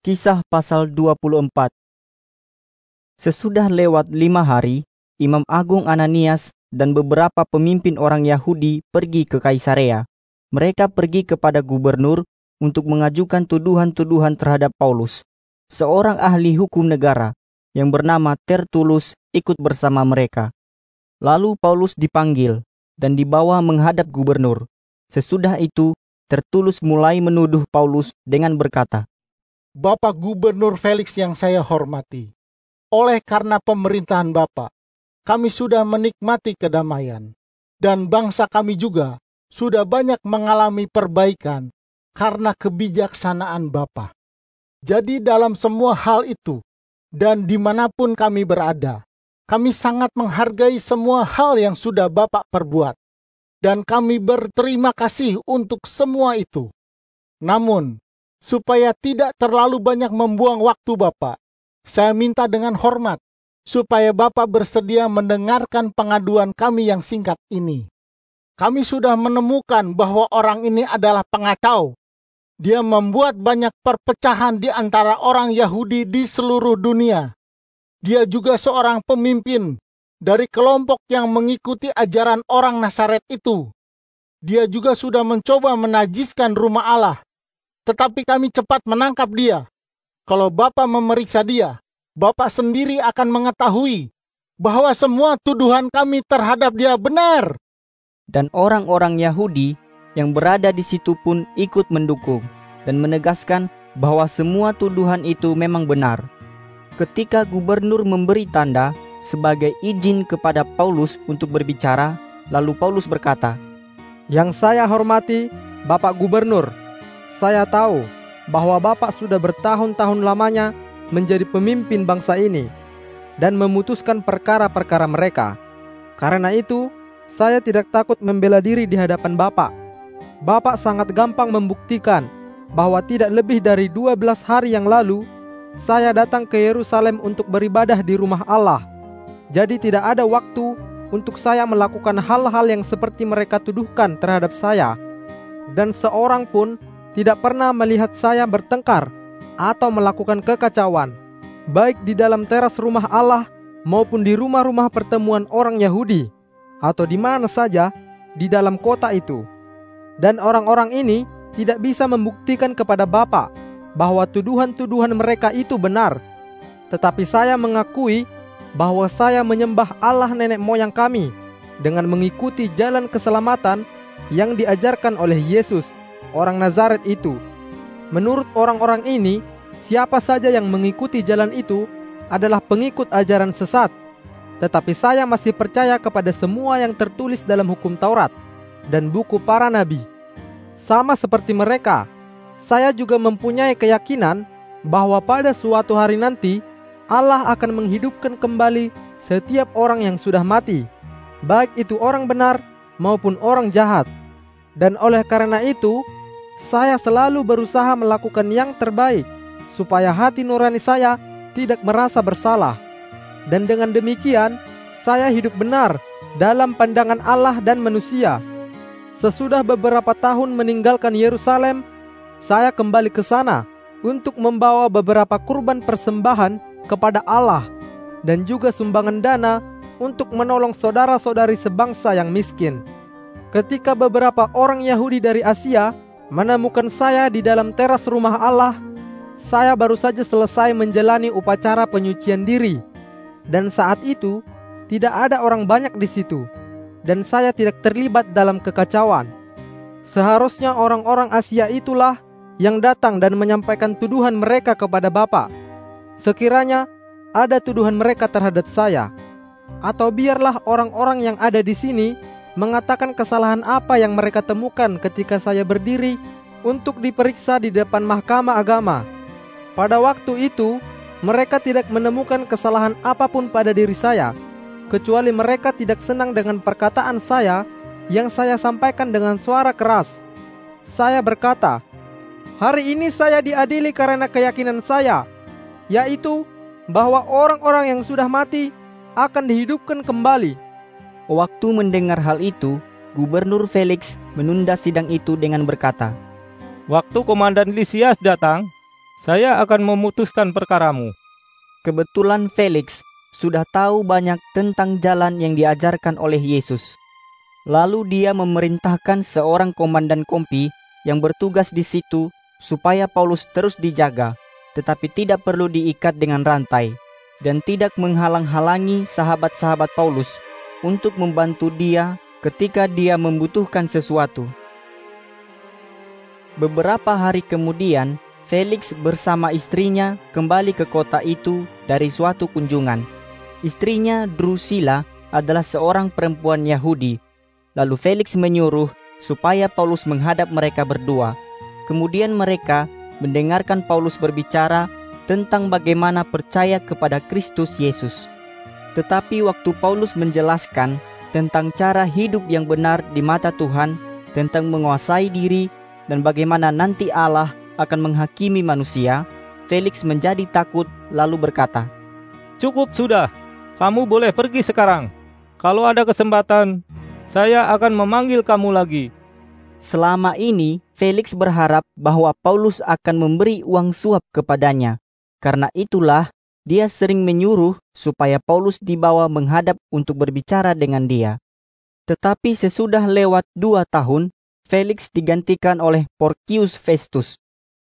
Kisah pasal 24 Sesudah lewat lima hari, Imam Agung Ananias dan beberapa pemimpin orang Yahudi pergi ke Kaisarea. Mereka pergi kepada gubernur untuk mengajukan tuduhan-tuduhan terhadap Paulus. Seorang ahli hukum negara yang bernama Tertulus ikut bersama mereka. Lalu Paulus dipanggil dan dibawa menghadap gubernur. Sesudah itu, Tertulus mulai menuduh Paulus dengan berkata, Bapak Gubernur Felix yang saya hormati, oleh karena pemerintahan Bapak, kami sudah menikmati kedamaian, dan bangsa kami juga sudah banyak mengalami perbaikan karena kebijaksanaan Bapak. Jadi dalam semua hal itu, dan di mana pun kami berada, kami sangat menghargai semua hal yang sudah Bapak perbuat, dan kami berterima kasih untuk semua itu. Namun, supaya tidak terlalu banyak membuang waktu Bapak. Saya minta dengan hormat supaya Bapak bersedia mendengarkan pengaduan kami yang singkat ini. Kami sudah menemukan bahwa orang ini adalah pengacau. Dia membuat banyak perpecahan di antara orang Yahudi di seluruh dunia. Dia juga seorang pemimpin dari kelompok yang mengikuti ajaran orang Nasaret itu. Dia juga sudah mencoba menajiskan rumah Allah tetapi kami cepat menangkap dia. Kalau Bapak memeriksa dia, Bapak sendiri akan mengetahui bahwa semua tuduhan kami terhadap dia benar. Dan orang-orang Yahudi yang berada di situ pun ikut mendukung dan menegaskan bahwa semua tuduhan itu memang benar. Ketika gubernur memberi tanda sebagai izin kepada Paulus untuk berbicara, lalu Paulus berkata, "Yang saya hormati, Bapak Gubernur, saya tahu bahwa Bapak sudah bertahun-tahun lamanya menjadi pemimpin bangsa ini dan memutuskan perkara-perkara mereka. Karena itu, saya tidak takut membela diri di hadapan Bapak. Bapak sangat gampang membuktikan bahwa tidak lebih dari 12 hari yang lalu saya datang ke Yerusalem untuk beribadah di rumah Allah. Jadi tidak ada waktu untuk saya melakukan hal-hal yang seperti mereka tuduhkan terhadap saya. Dan seorang pun tidak pernah melihat saya bertengkar atau melakukan kekacauan, baik di dalam teras rumah Allah maupun di rumah-rumah pertemuan orang Yahudi, atau di mana saja di dalam kota itu. Dan orang-orang ini tidak bisa membuktikan kepada Bapa bahwa tuduhan-tuduhan mereka itu benar. Tetapi saya mengakui bahwa saya menyembah Allah nenek moyang kami dengan mengikuti jalan keselamatan yang diajarkan oleh Yesus orang Nazaret itu. Menurut orang-orang ini, siapa saja yang mengikuti jalan itu adalah pengikut ajaran sesat. Tetapi saya masih percaya kepada semua yang tertulis dalam hukum Taurat dan buku para nabi. Sama seperti mereka, saya juga mempunyai keyakinan bahwa pada suatu hari nanti Allah akan menghidupkan kembali setiap orang yang sudah mati, baik itu orang benar maupun orang jahat. Dan oleh karena itu, saya selalu berusaha melakukan yang terbaik supaya hati nurani saya tidak merasa bersalah. Dan dengan demikian, saya hidup benar dalam pandangan Allah dan manusia. Sesudah beberapa tahun meninggalkan Yerusalem, saya kembali ke sana untuk membawa beberapa kurban persembahan kepada Allah dan juga sumbangan dana untuk menolong saudara-saudari sebangsa yang miskin. Ketika beberapa orang Yahudi dari Asia menemukan saya di dalam teras rumah Allah. Saya baru saja selesai menjalani upacara penyucian diri, dan saat itu tidak ada orang banyak di situ, dan saya tidak terlibat dalam kekacauan. Seharusnya orang-orang Asia itulah yang datang dan menyampaikan tuduhan mereka kepada Bapak. Sekiranya ada tuduhan mereka terhadap saya, atau biarlah orang-orang yang ada di sini mengatakan kesalahan apa yang mereka temukan ketika saya berdiri untuk diperiksa di depan mahkamah agama. Pada waktu itu, mereka tidak menemukan kesalahan apa pun pada diri saya, kecuali mereka tidak senang dengan perkataan saya yang saya sampaikan dengan suara keras. Saya berkata, "Hari ini saya diadili karena keyakinan saya, yaitu bahwa orang-orang yang sudah mati akan dihidupkan kembali." Waktu mendengar hal itu, Gubernur Felix menunda sidang itu dengan berkata, Waktu Komandan Lisias datang, saya akan memutuskan perkaramu. Kebetulan Felix sudah tahu banyak tentang jalan yang diajarkan oleh Yesus. Lalu dia memerintahkan seorang komandan kompi yang bertugas di situ supaya Paulus terus dijaga, tetapi tidak perlu diikat dengan rantai dan tidak menghalang-halangi sahabat-sahabat Paulus untuk membantu dia ketika dia membutuhkan sesuatu. Beberapa hari kemudian, Felix bersama istrinya kembali ke kota itu dari suatu kunjungan. Istrinya Drusilla adalah seorang perempuan Yahudi. Lalu Felix menyuruh supaya Paulus menghadap mereka berdua. Kemudian mereka mendengarkan Paulus berbicara tentang bagaimana percaya kepada Kristus Yesus. Tetapi waktu Paulus menjelaskan tentang cara hidup yang benar di mata Tuhan, tentang menguasai diri dan bagaimana nanti Allah akan menghakimi manusia, Felix menjadi takut lalu berkata, Cukup sudah, kamu boleh pergi sekarang. Kalau ada kesempatan, saya akan memanggil kamu lagi. Selama ini, Felix berharap bahwa Paulus akan memberi uang suap kepadanya. Karena itulah, dia sering menyuruh supaya Paulus dibawa menghadap untuk berbicara dengan dia. Tetapi sesudah lewat dua tahun, Felix digantikan oleh Porcius Festus.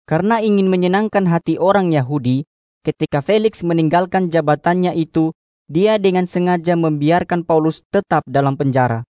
Karena ingin menyenangkan hati orang Yahudi, ketika Felix meninggalkan jabatannya itu, dia dengan sengaja membiarkan Paulus tetap dalam penjara.